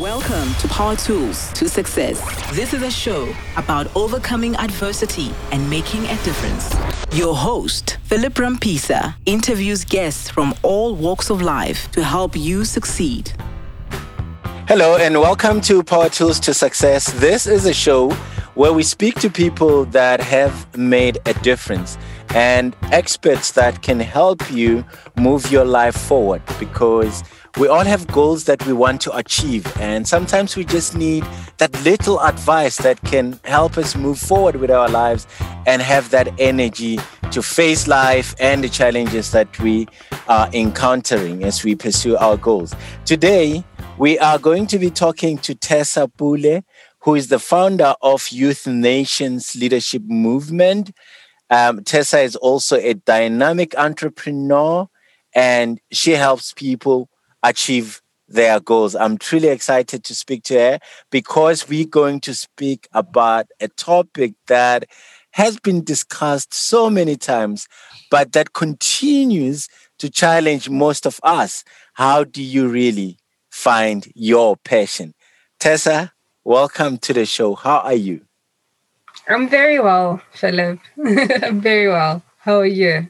Welcome to Power Tools to Success. This is a show about overcoming adversity and making a difference. Your host, Philip Rampisa, interviews guests from all walks of life to help you succeed. Hello, and welcome to Power Tools to Success. This is a show where we speak to people that have made a difference and experts that can help you move your life forward because we all have goals that we want to achieve. And sometimes we just need that little advice that can help us move forward with our lives and have that energy to face life and the challenges that we are encountering as we pursue our goals. Today, we are going to be talking to Tessa Pule, who is the founder of Youth Nations Leadership Movement. Um, Tessa is also a dynamic entrepreneur and she helps people achieve their goals. I'm truly excited to speak to her because we're going to speak about a topic that has been discussed so many times, but that continues to challenge most of us. How do you really find your passion? Tessa, welcome to the show. How are you? I'm very well, Philip. I'm very well. How are you?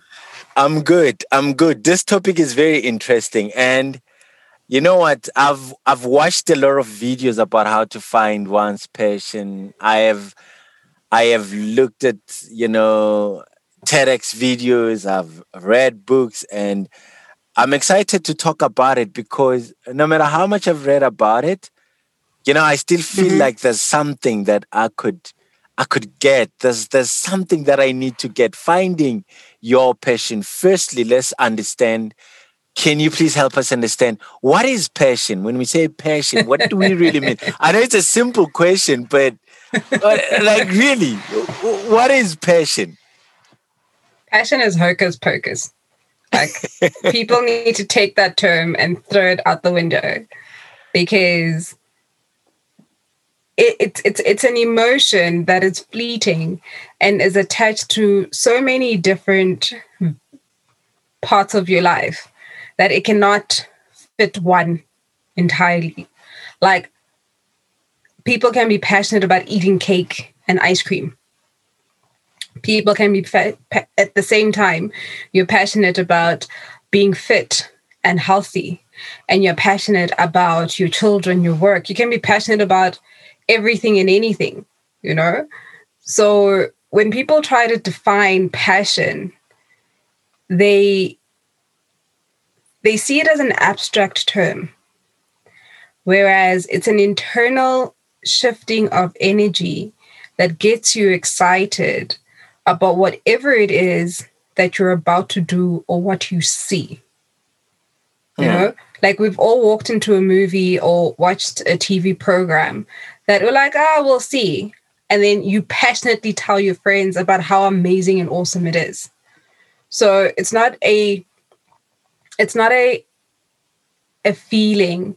I'm good. I'm good. This topic is very interesting and you know what? I've I've watched a lot of videos about how to find one's passion. I have I have looked at, you know, TEDx videos, I've read books and I'm excited to talk about it because no matter how much I've read about it, you know, I still feel mm-hmm. like there's something that I could I could get. There's there's something that I need to get. Finding your passion. Firstly, let's understand. Can you please help us understand what is passion? When we say passion, what do we really mean? I know it's a simple question, but, but like really, what is passion? Passion is hocus pocus. Like people need to take that term and throw it out the window because it, it's it's it's an emotion that is fleeting and is attached to so many different parts of your life that it cannot fit one entirely. Like people can be passionate about eating cake and ice cream. People can be fa- pa- at the same time you're passionate about being fit and healthy and you're passionate about your children, your work. You can be passionate about everything and anything, you know? So when people try to define passion, they they see it as an abstract term, whereas it's an internal shifting of energy that gets you excited about whatever it is that you're about to do or what you see. You hmm. know, like we've all walked into a movie or watched a TV program that we're like, ah, we'll see. And then you passionately tell your friends about how amazing and awesome it is. So it's not a it's not a a feeling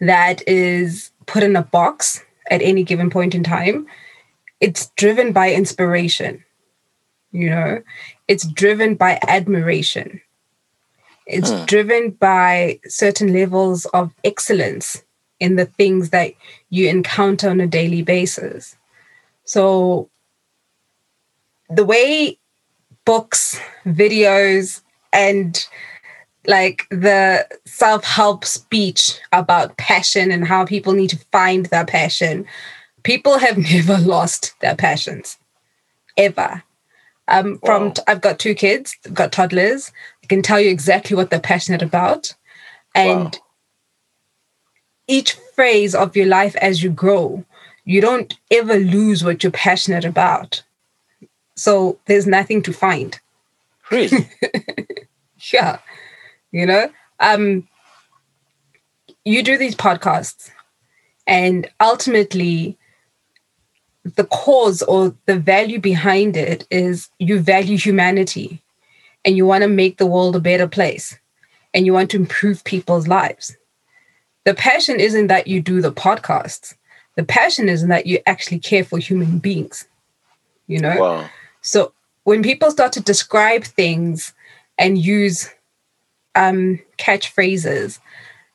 that is put in a box at any given point in time. It's driven by inspiration. You know, it's driven by admiration. It's hmm. driven by certain levels of excellence in the things that you encounter on a daily basis. So, the way books, videos, and like the self help speech about passion and how people need to find their passion, people have never lost their passions ever. Um, from wow. I've got two kids, I've got toddlers. I can tell you exactly what they're passionate about, and wow each phase of your life as you grow, you don't ever lose what you're passionate about. So there's nothing to find. Really? yeah. You know, um, you do these podcasts, and ultimately, the cause or the value behind it is you value humanity and you want to make the world a better place and you want to improve people's lives the passion isn't that you do the podcasts. The passion isn't that you actually care for human beings. You know? Wow. So when people start to describe things and use um catchphrases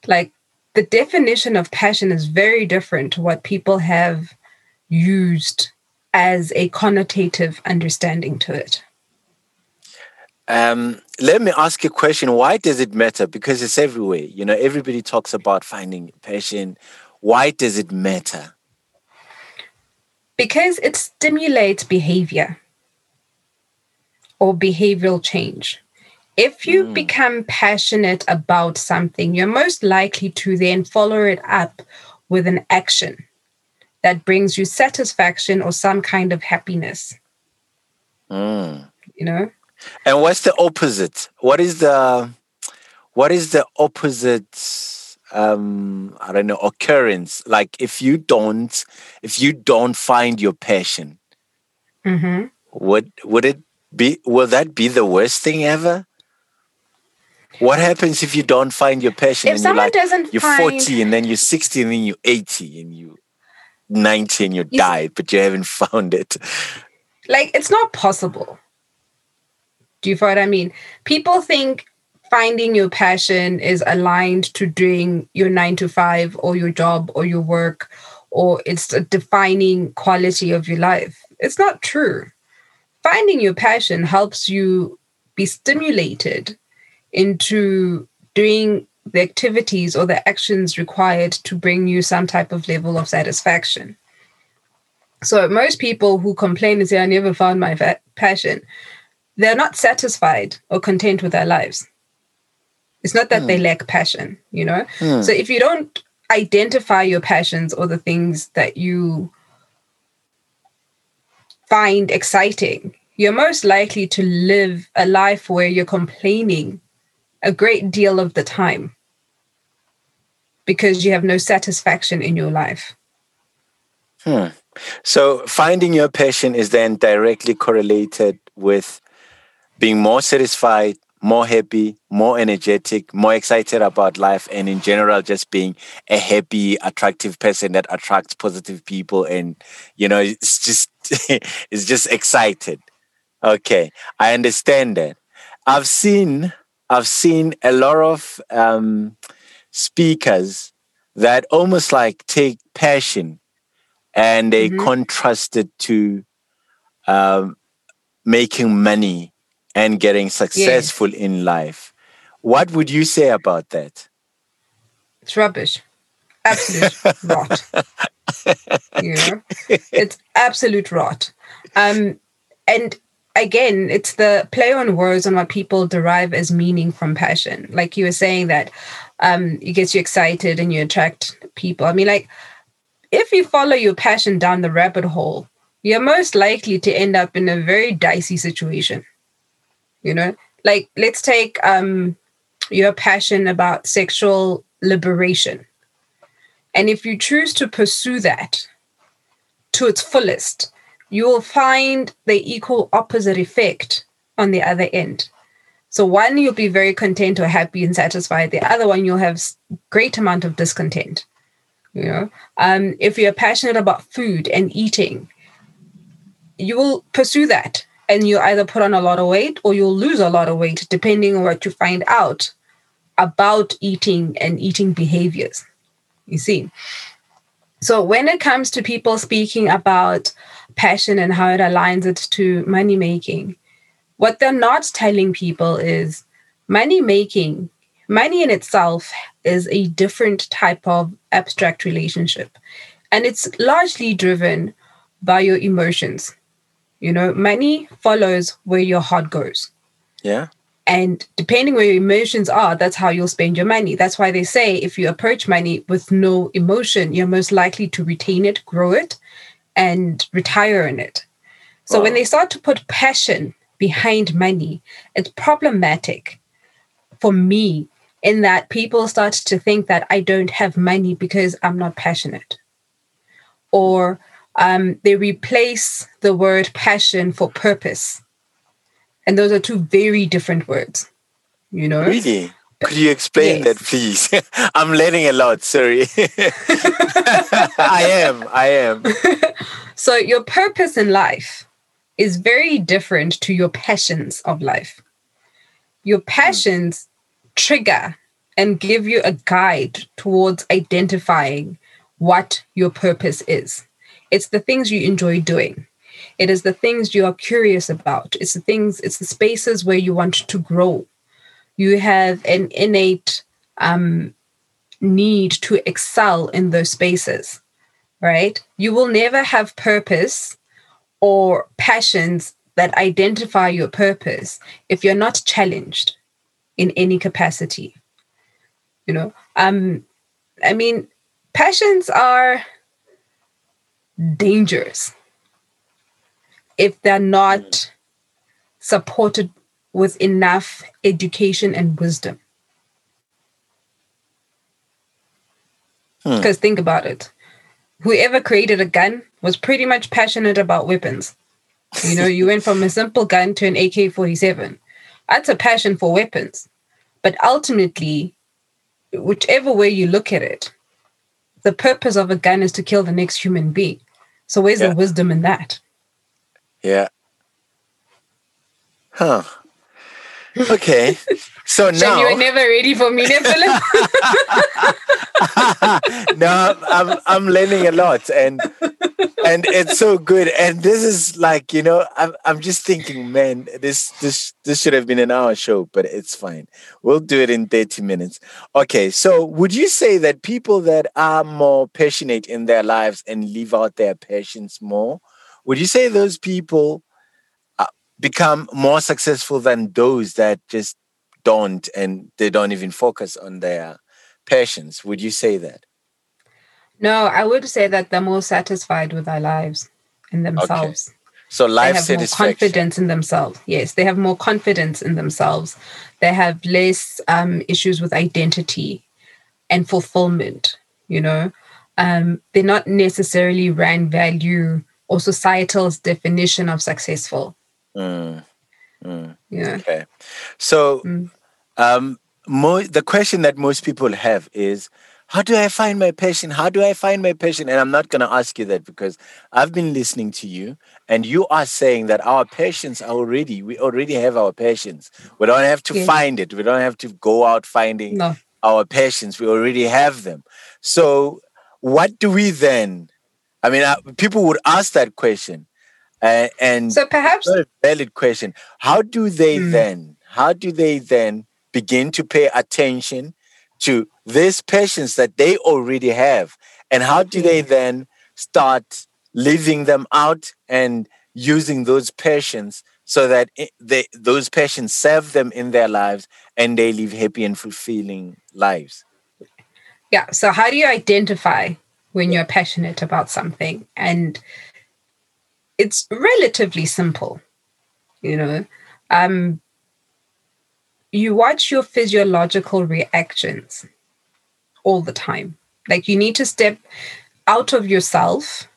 like the definition of passion is very different to what people have used as a connotative understanding to it. Um, let me ask you a question. Why does it matter? Because it's everywhere. You know, everybody talks about finding passion. Why does it matter? Because it stimulates behavior or behavioral change. If you mm. become passionate about something, you're most likely to then follow it up with an action that brings you satisfaction or some kind of happiness. Mm. You know? And what's the opposite? What is the what is the opposite um I don't know occurrence? Like if you don't if you don't find your passion, mm-hmm. would would it be will that be the worst thing ever? What happens if you don't find your passion? If someone you're like, doesn't you're find... 40 and then you're 60 and then you're 80 and you 90 and you died, but you haven't found it. Like it's not possible. Do you follow what I mean? People think finding your passion is aligned to doing your nine to five or your job or your work, or it's a defining quality of your life. It's not true. Finding your passion helps you be stimulated into doing the activities or the actions required to bring you some type of level of satisfaction. So, most people who complain and say, I never found my fa- passion, they're not satisfied or content with their lives. It's not that mm. they hmm. lack passion, you know? Mm. So, if you don't identify your passions or the things that you find exciting, you're most likely to live a life where you're complaining a great deal of the time because you have no satisfaction in your life. Hmm. So finding your passion is then directly correlated with being more satisfied, more happy, more energetic, more excited about life, and in general, just being a happy, attractive person that attracts positive people. And you know, it's just it's just excited. Okay, I understand that. I've seen I've seen a lot of um, speakers that almost like take passion and they mm-hmm. contrast it to um, making money and getting successful yes. in life. What would you say about that? It's rubbish. Absolute rot. You know? It's absolute rot. Um, and again, it's the play on words on what people derive as meaning from passion. Like you were saying that um, it gets you excited and you attract people. I mean, like if you follow your passion down the rabbit hole, you're most likely to end up in a very dicey situation. You know, like let's take um, your passion about sexual liberation. And if you choose to pursue that to its fullest, you will find the equal opposite effect on the other end. So one, you'll be very content or happy and satisfied. The other one, you'll have great amount of discontent. You know, um, if you're passionate about food and eating, you will pursue that, and you either put on a lot of weight or you'll lose a lot of weight, depending on what you find out about eating and eating behaviors. You see. So when it comes to people speaking about passion and how it aligns it to money making, what they're not telling people is money making, money in itself is a different type of abstract relationship. And it's largely driven by your emotions. You know, money follows where your heart goes. Yeah. And depending where your emotions are, that's how you'll spend your money. That's why they say if you approach money with no emotion, you're most likely to retain it, grow it, and retire in it. So wow. when they start to put passion behind money, it's problematic for me in that people start to think that I don't have money because I'm not passionate. Or um, they replace the word passion for purpose. And those are two very different words, you know? Really? Could you explain yes. that, please? I'm learning a lot. Sorry. I am. I am. so, your purpose in life is very different to your passions of life. Your passions mm. trigger and give you a guide towards identifying what your purpose is. It's the things you enjoy doing. It is the things you are curious about. It's the things, it's the spaces where you want to grow. You have an innate um, need to excel in those spaces, right? You will never have purpose or passions that identify your purpose if you're not challenged in any capacity. You know, um, I mean, passions are dangerous if they're not supported with enough education and wisdom. Because hmm. think about it whoever created a gun was pretty much passionate about weapons. You know, you went from a simple gun to an AK 47. That's a passion for weapons. But ultimately, whichever way you look at it, the purpose of a gun is to kill the next human being. So, where's yeah. the wisdom in that? Yeah. Huh. Okay. So now you were never ready for me, Philip. no, I'm I'm learning a lot and and it's so good. And this is like, you know, I'm I'm just thinking, man, this this this should have been an hour show, but it's fine. We'll do it in 30 minutes. Okay, so would you say that people that are more passionate in their lives and live out their passions more, would you say those people become more successful than those that just don't and they don't even focus on their passions. Would you say that? No, I would say that they're more satisfied with their lives and themselves. Okay. So life they have satisfaction. More confidence in themselves. Yes, they have more confidence in themselves. They have less um, issues with identity and fulfillment. You know, um, they're not necessarily rand value or societal's definition of successful. Mm, mm, yeah. Okay. So, mm. um, mo- the question that most people have is, how do I find my passion? How do I find my passion? And I'm not going to ask you that because I've been listening to you and you are saying that our passions are already, we already have our passions. We don't have to yeah. find it. We don't have to go out finding no. our passions. We already have them. So, what do we then? I mean, uh, people would ask that question. Uh, and so perhaps a valid question. How do they mm. then? How do they then begin to pay attention to these passions that they already have, and how do they hmm. then start living them out and using those passions so that it, they, those passions serve them in their lives and they live happy and fulfilling lives? Yeah. So how do you identify when you're passionate about something and it's relatively simple you know? Um you watch your physiological reactions all the time. Like you need to step out of yourself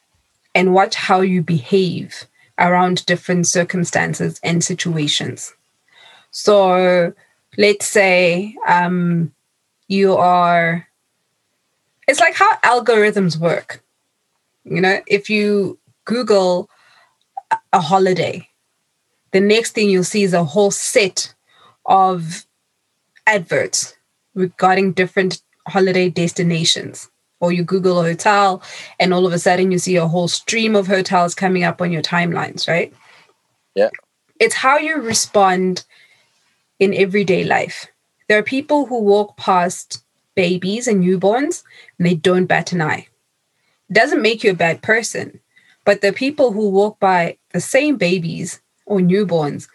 and watch how you behave around different circumstances and situations. So let's say um you are it's like how algorithms work you know if you google a holiday, the next thing you'll see is a whole set of adverts regarding different holiday destinations. Or you Google a hotel, and all of a sudden you see a whole stream of hotels coming up on your timelines, right? Yeah. It's how you respond in everyday life. There are people who walk past babies and newborns and they don't bat an eye. It doesn't make you a bad person, but the people who walk by the same babies or newborns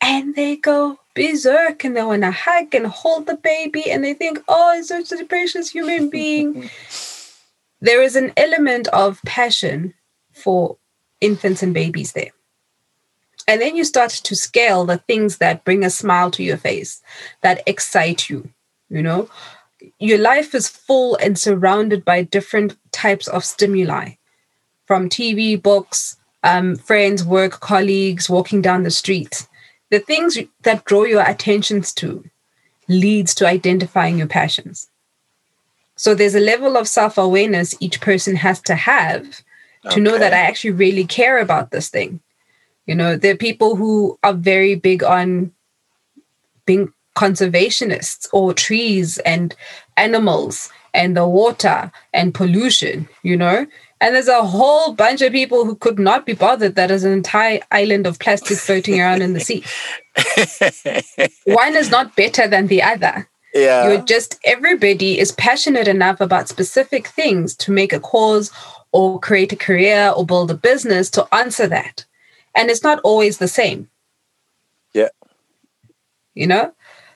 and they go berserk and they want to hug and hold the baby and they think, oh, it's such a precious human being. there is an element of passion for infants and babies there. And then you start to scale the things that bring a smile to your face, that excite you. You know, your life is full and surrounded by different types of stimuli from TV, books, um, friends, work, colleagues, walking down the street. The things that draw your attentions to leads to identifying your passions. So there's a level of self-awareness each person has to have to okay. know that I actually really care about this thing. You know, there are people who are very big on being conservationists or trees and animals and the water and pollution, you know? And there's a whole bunch of people who could not be bothered that there's an entire island of plastic floating around in the sea. One is not better than the other. Yeah. You're just, everybody is passionate enough about specific things to make a cause or create a career or build a business to answer that. And it's not always the same. Yeah. You know?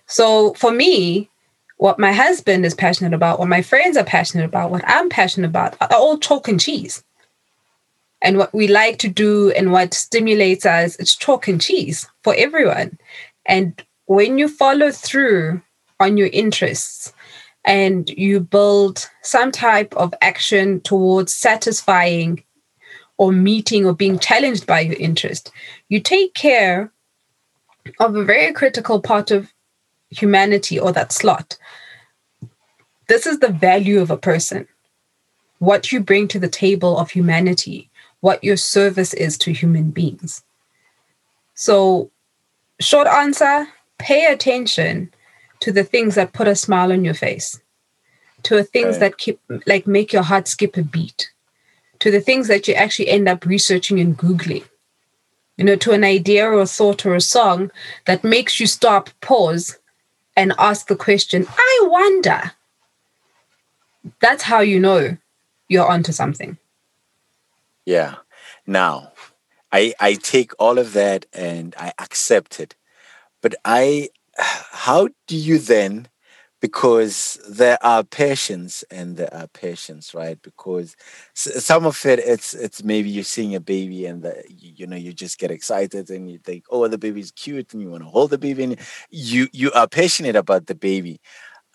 So for me, what my husband is passionate about, what my friends are passionate about, what I'm passionate about are all chalk and cheese. And what we like to do and what stimulates us, it's chalk and cheese for everyone. And when you follow through on your interests and you build some type of action towards satisfying or meeting or being challenged by your interest, you take care of a very critical part of humanity or that slot. This is the value of a person, what you bring to the table of humanity, what your service is to human beings. So, short answer pay attention to the things that put a smile on your face, to the things Right. that keep, like make your heart skip a beat, to the things that you actually end up researching and Googling you know, to an idea or a thought or a song that makes you stop, pause, and ask the question, I wonder. That's how you know you're onto something. Yeah. Now, I I take all of that and I accept it. But I how do you then because there are patients and there are patients, right? Because some of it it's it's maybe you're seeing a baby and the, you, know you just get excited and you think, oh, the baby's cute and you want to hold the baby and you you are passionate about the baby.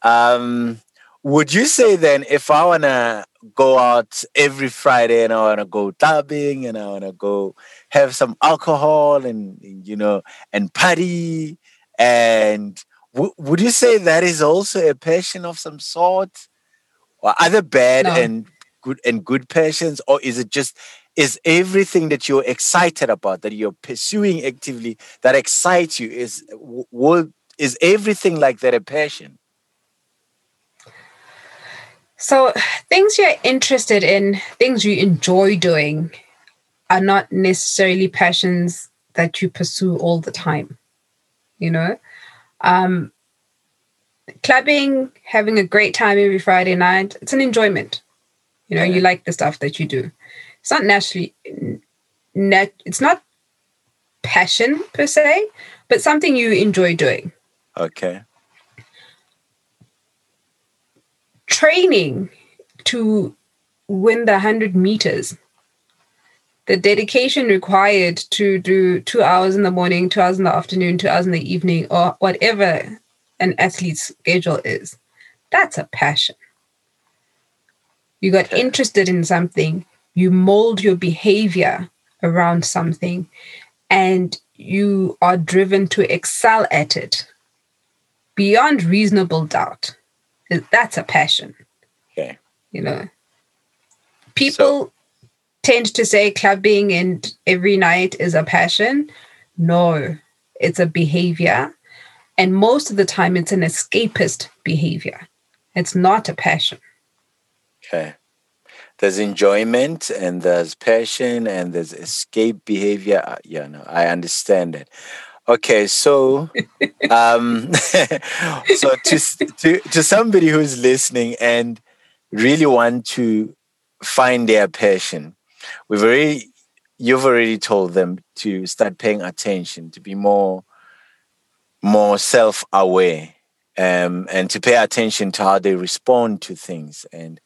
Um, would you say then if I wanna go out every Friday and I wanna go clubbing and I wanna go have some alcohol and you know and party and w- would you say that is also a passion of some sort or other bad No. and good and good passions or is it just is everything that you're excited about that you're pursuing actively that excites you is will is everything like that a passion So, things you're interested in, things you enjoy doing, are not necessarily passions that you pursue all the time. You know, um, clubbing, having a great time every Friday night, it's an enjoyment. You know, you like the stuff that you do. It's not naturally, net, it's not passion per se, but something you enjoy doing. okay training to win the 100 meters the dedication required to do two hours in the morning two hours in the afternoon two hours in the evening or whatever an athlete's schedule is that's a passion. You got interested in something you mold your behavior around something and you are driven to excel at it beyond reasonable doubt. That's a passion. Okay. You know? People tend to say clubbing and every night is a passion no it's a behavior and most of the time it's an escapist behavior it's not a passion Okay. There's enjoyment and there's passion and there's escape behavior. Uh, Yeah, no, I understand it. Okay, so um so to to to somebody who's listening and really want to find their passion, we've already you've already told them to start paying attention, to be more more self-aware, um, and to pay attention to how they respond to things and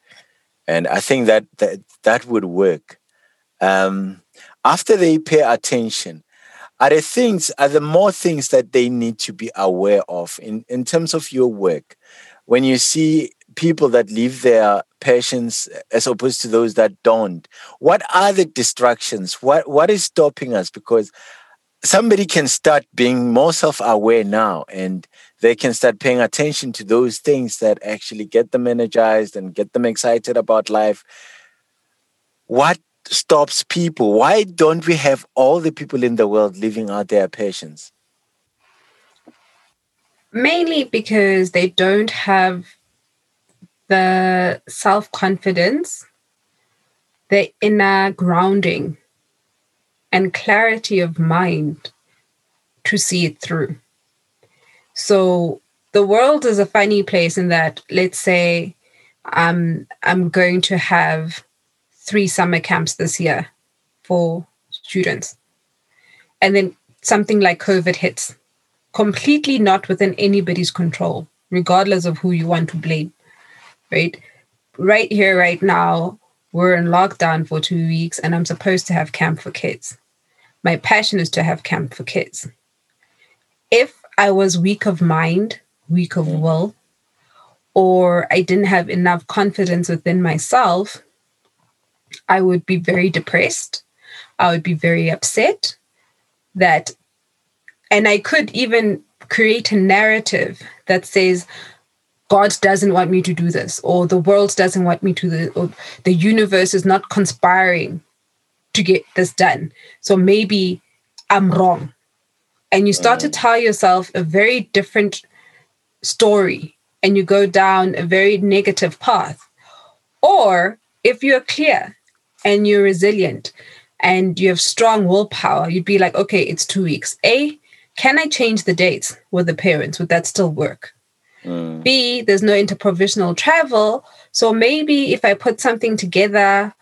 and I think that that, that would work. Um, after they pay attention, are there things, are there more things that they need to be aware of in, in terms of your work? When you see people that leave their passions as opposed to those that don't, what are the distractions? What what is stopping us? Because somebody can start being more self-aware now and they can start paying attention to those things that actually get them energized and get them excited about life what stops people why don't we have all the people in the world living out their passions Mainly because they don't have the self confidence, the inner grounding, and clarity of mind to see it through. So the world is a funny place in that, let's say, um, I'm going to have three summer camps this year for students. And then something like COVID hits, completely not within anybody's control, regardless of who you want to blame, right? Right here, right now, we're in lockdown for two weeks and I'm supposed to have camp for kids. My passion is to have camp for kids. If I was weak of mind, weak of will, or I didn't have enough confidence within myself, I would be very depressed. I would be very upset that, and I could even create a narrative that says, God doesn't want me to do this, or the world doesn't want me to, do or the universe is not conspiring to get this done. So maybe I'm wrong. And you start to mm. tell yourself a very different story and you go down a very negative path. Or if you're clear and you're resilient and you have strong willpower, you'd be like, okay, it's two weeks. A, can I change the dates with the parents? Would that still work? Mm. B, there's no interprovincial travel. So maybe if I put something together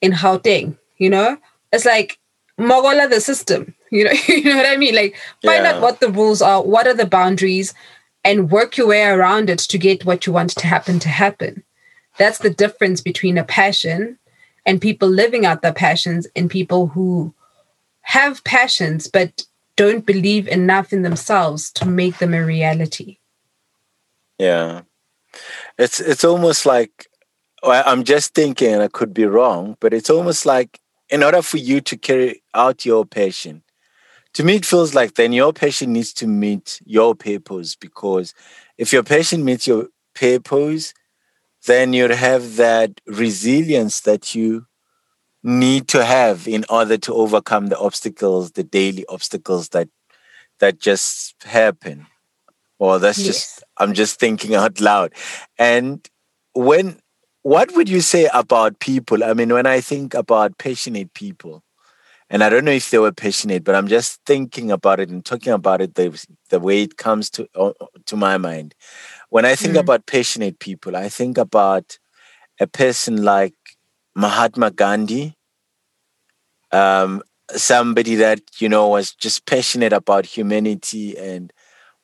in Gauteng, you know, it's like Mogola the system. You know, you know what I mean? Like find yeah. out what the rules are, what are the boundaries, and work your way around it to get what you want to happen to happen. That's the difference between a passion and people living out their passions and people who have passions but don't believe enough in themselves to make them a reality. Yeah. It's it's almost like I'm just thinking I could be wrong, but it's almost like in order for you to carry out your passion, to me it feels like then your passion needs to meet your purpose because if your passion meets your purpose then you'd have that resilience that you need to have in order to overcome the obstacles the daily obstacles that that just happen or that's yes. just i'm just thinking out loud and when what would you say about people i mean when i think about passionate people and I don't know if they were passionate, but I'm just thinking about it and talking about it the, the way it comes to uh, to my mind. When I think mm. about passionate people, I think about a person like Mahatma Gandhi, um, somebody that you know was just passionate about humanity and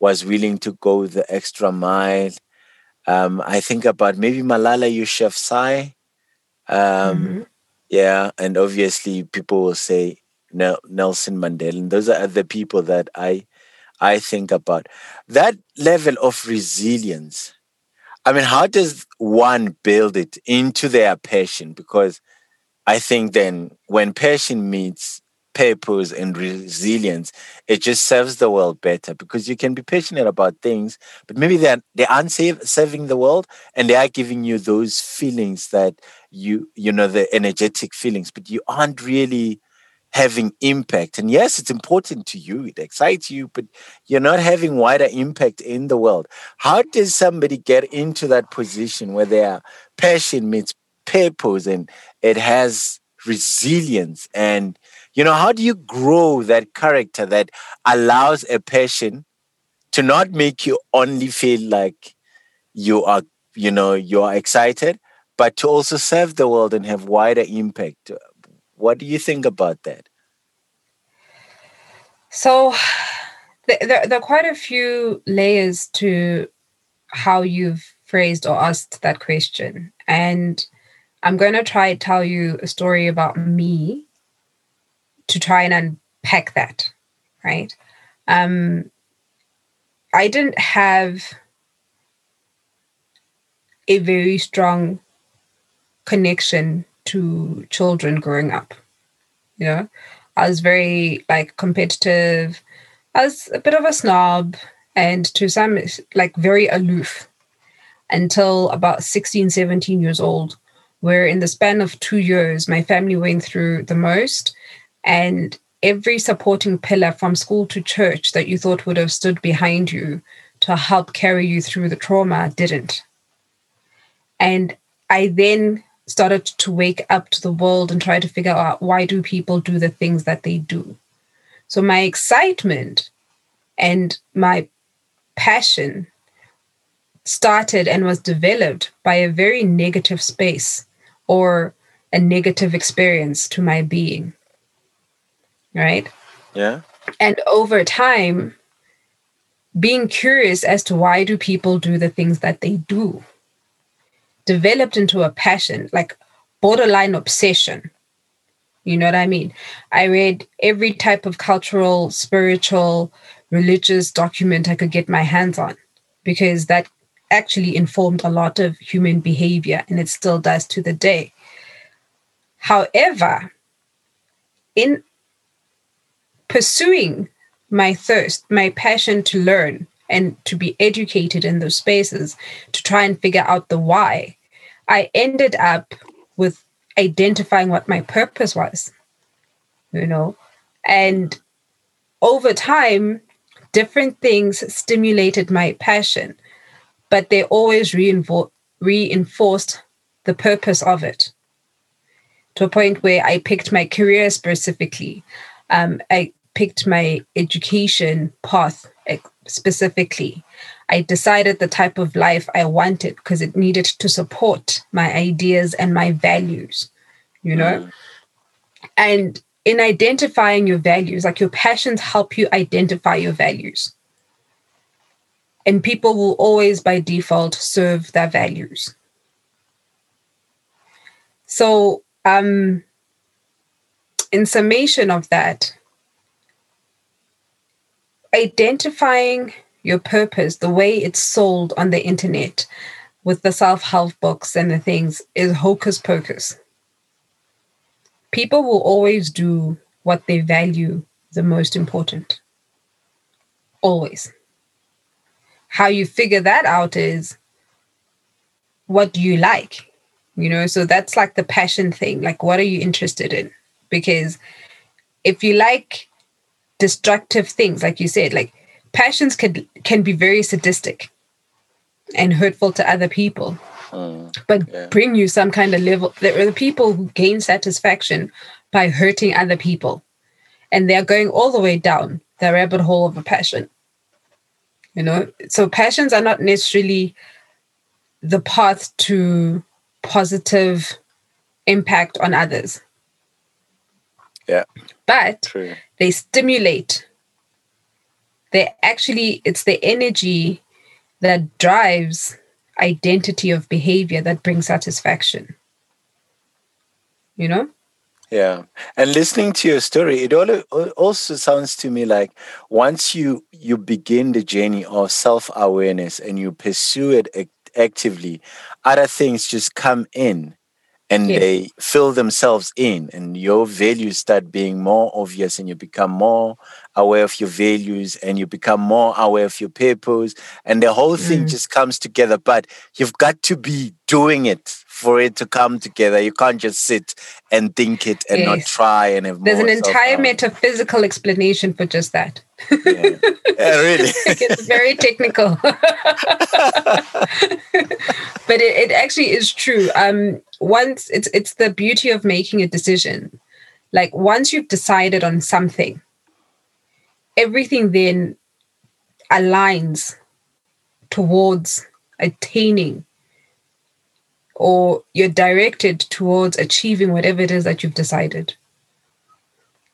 was willing to go the extra mile. Um, I think about maybe Malala Yousafzai. Um, mm-hmm. Yeah, and obviously people will say Nelson Mandela. And those are the people that I I think about. That level of resilience. I mean, how does one build it into their passion? Because I think then when passion meets purpose and resilience, it just serves the world better because you can be passionate about things, but maybe they're they aren't serving the world and they are giving you those feelings that you you know the energetic feelings, but you aren't really having impact. And yes, it's important to you, it excites you, but you're not having wider impact in the world. How does somebody get into that position where their passion meets purpose and it has resilience and you know, how do you grow that character that allows a passion to not make you only feel like you are, you know, you are excited, but to also serve the world and have wider impact? What do you think about that? So, there, there are quite a few layers to how you've phrased or asked that question. And I'm going to try to tell you a story about me to try and unpack that, right? Um, I didn't have a very strong connection to children growing up. You know, I was very like competitive. I was a bit of a snob and to some like very aloof until about 16, 17 years old, where in the span of two years, my family went through the most and every supporting pillar from school to church that you thought would have stood behind you to help carry you through the trauma didn't. And I then started to wake up to the world and try to figure out why do people do the things that they do. So my excitement and my passion started and was developed by a very negative space or a negative experience to my being. Right? Yeah. And over time, being curious as to why do people do the things that they do developed into a passion, like borderline obsession. You know what I mean? I read every type of cultural, spiritual, religious document I could get my hands on because that actually informed a lot of human behavior and it still does to the day. However, in pursuing my thirst, my passion to learn and to be educated in those spaces to try and figure out the why, I ended up with identifying what my purpose was, you know, and over time, different things stimulated my passion, but they always reinfor- reinforced the purpose of it to a point where I picked my career specifically. Um, I picked my education path specifically. I decided the type of life I wanted because it needed to support my ideas and my values, you know? Mm. And in identifying your values, like your passions help you identify your values. And people will always, by default, serve their values. So, um, in summation of that, identifying your purpose, the way it's sold on the internet with the self help books and the things, is hocus pocus. People will always do what they value the most important. Always. How you figure that out is what do you like? You know, so that's like the passion thing. Like, what are you interested in? Because if you like destructive things like you said like passions can can be very sadistic and hurtful to other people mm, but yeah. bring you some kind of level there are the people who gain satisfaction by hurting other people. And they're going all the way down the rabbit hole of a passion you know? So passions are not necessarily the path to positive impact on others. Yeah but True. they stimulate. They actually, it's the energy that drives identity of behavior that brings satisfaction. You know? Yeah. And listening to your story, it all, also sounds to me like once you you begin the journey of self-awareness and you pursue it actively, other things just come in and yes. they fill themselves in and your values start being more obvious and you become more aware of your values and you become more aware of your purpose and the whole thing mm. just comes together but you've got to be doing it for it to come together you can't just sit and think it and yes. not try and there's an entire metaphysical explanation for just that. Yeah, yeah really. It's very technical. But it, it actually is true. Um once it's it's the beauty of making a decision. Like once you've decided on something everything then aligns towards attaining or you're directed towards achieving whatever it is that you've decided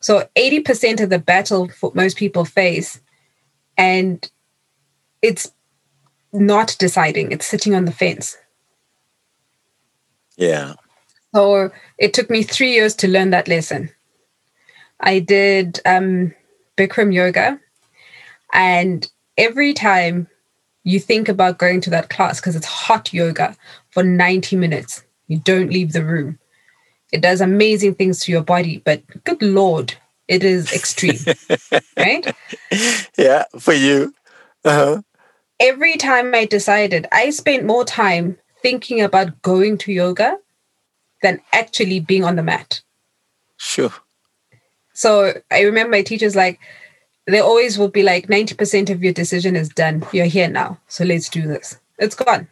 so 80% of the battle for most people face and it's not deciding it's sitting on the fence yeah. So it took me three years to learn that lesson. I did um, Bikram yoga, and every time you think about going to that class, because it's hot yoga for 90 minutes, you don't leave the room. It does amazing things to your body, but good Lord, it is extreme, right? Yeah, for you. Uh-huh. Every time I decided, I spent more time thinking about going to yoga than actually being on the mat. Sure. So I remember my teachers like, they always will be like 90% of your decision is done. You're here now. So let's do this. It's gone.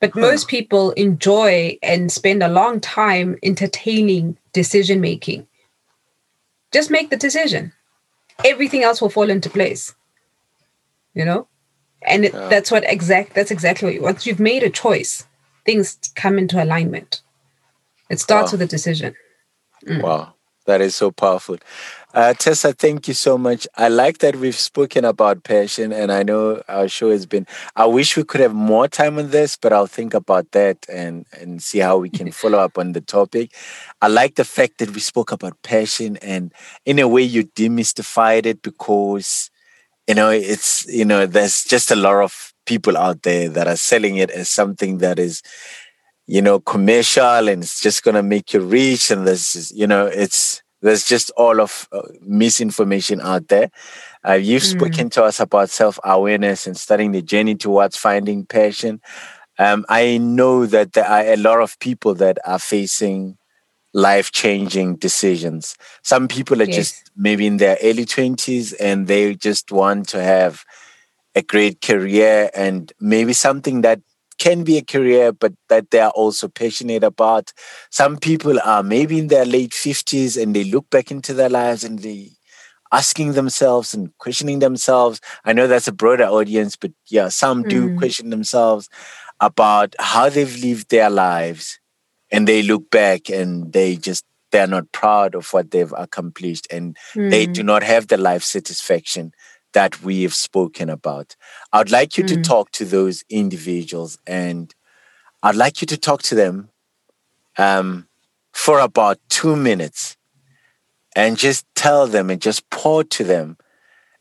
But huh. most people enjoy and spend a long time entertaining decision making. Just make the decision. Everything else will fall into place. You know? And it, yeah. that's what exact that's exactly what you, once you've made a choice, things come into alignment. It starts wow. with a decision. Mm. Wow. That is so powerful. Uh, Tessa, thank you so much. I like that we've spoken about passion, and I know our show has been. I wish we could have more time on this, but I'll think about that and and see how we can follow up on the topic. I like the fact that we spoke about passion, and in a way, you demystified it because you know it's you know there's just a lot of people out there that are selling it as something that is you know commercial and it's just going to make you rich and there's you know it's there's just all of uh, misinformation out there. Uh, you've mm. spoken to us about self awareness and starting the journey towards finding passion. Um, I know that there are a lot of people that are facing life changing decisions. Some people are yes. just maybe in their early 20s and they just want to have a great career and maybe something that can be a career, but that they are also passionate about. Some people are maybe in their late 50s and they look back into their lives and they asking themselves and questioning themselves. I know that's a broader audience, but yeah, some do mm. question themselves about how they've lived their lives and they look back and they just they're not proud of what they've accomplished and mm. they do not have the life satisfaction that we have spoken about. I'd like you mm. to talk to those individuals and I'd like you to talk to them um, for about two minutes and just tell them and just pour to them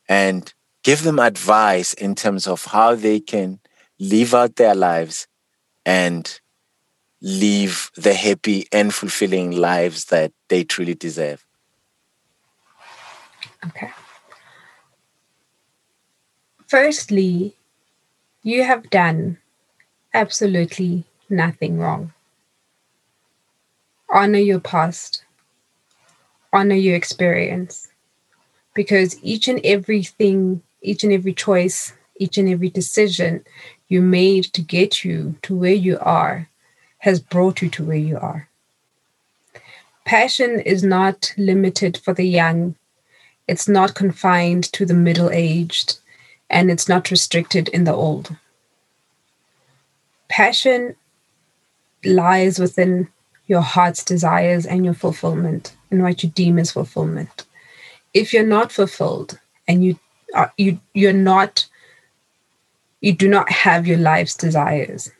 and give them advice in terms of how they can live out their lives and live the happy and fulfilling lives that they truly deserve. Okay. Firstly, you have done absolutely nothing wrong. Honor your past, honor your experience, because each and everything, each and every choice, each and every decision you made to get you to where you are has brought you to where you are. Passion is not limited for the young, it's not confined to the middle aged and it's not restricted in the old. Passion lies within your heart's desires and your fulfillment and what you deem as fulfillment. If you're not fulfilled and you are you you're not you do not have your life's desires.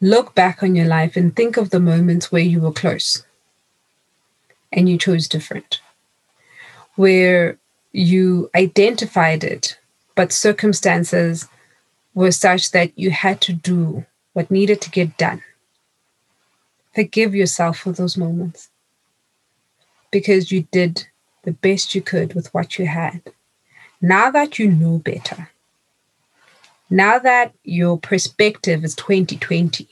Look back on your life and think of the moments where you were close and you chose different. Where you identified it, but circumstances were such that you had to do what needed to get done. Forgive yourself for those moments because you did the best you could with what you had. Now that you know better, now that your perspective is 2020,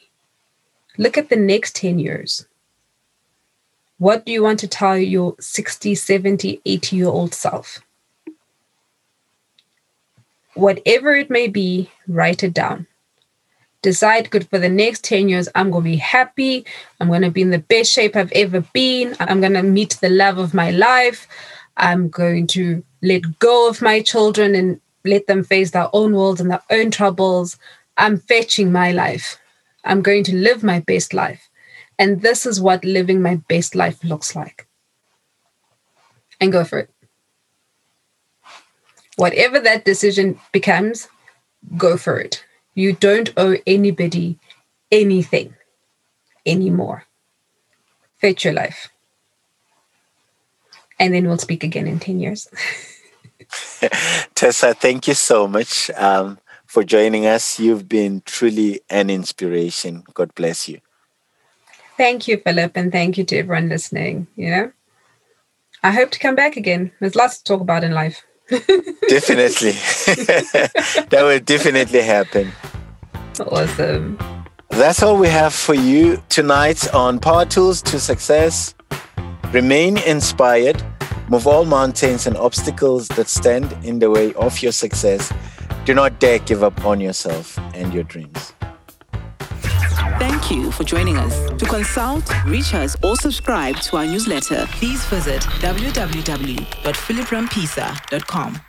look at the next 10 years. What do you want to tell your 60, 70, 80 year old self? Whatever it may be, write it down. Decide good for the next 10 years. I'm going to be happy. I'm going to be in the best shape I've ever been. I'm going to meet the love of my life. I'm going to let go of my children and let them face their own worlds and their own troubles. I'm fetching my life. I'm going to live my best life. And this is what living my best life looks like. And go for it whatever that decision becomes, go for it. You don't owe anybody anything anymore. Fetch your life. And then we'll speak again in 10 years. Tessa, thank you so much um, for joining us. You've been truly an inspiration. God bless you. Thank you, Philip, and thank you to everyone listening. You know, I hope to come back again. There's lots to talk about in life definitely. that will definitely happen. Awesome. That's all we have for you tonight on Power Tools to Success. Remain inspired, Move all mountains and obstacles that stand in the way of your success. Do not dare give up on yourself and your dreams. Thank you for joining us. To consult, reach us, or subscribe to our newsletter, please visit www.philiprampisa.com.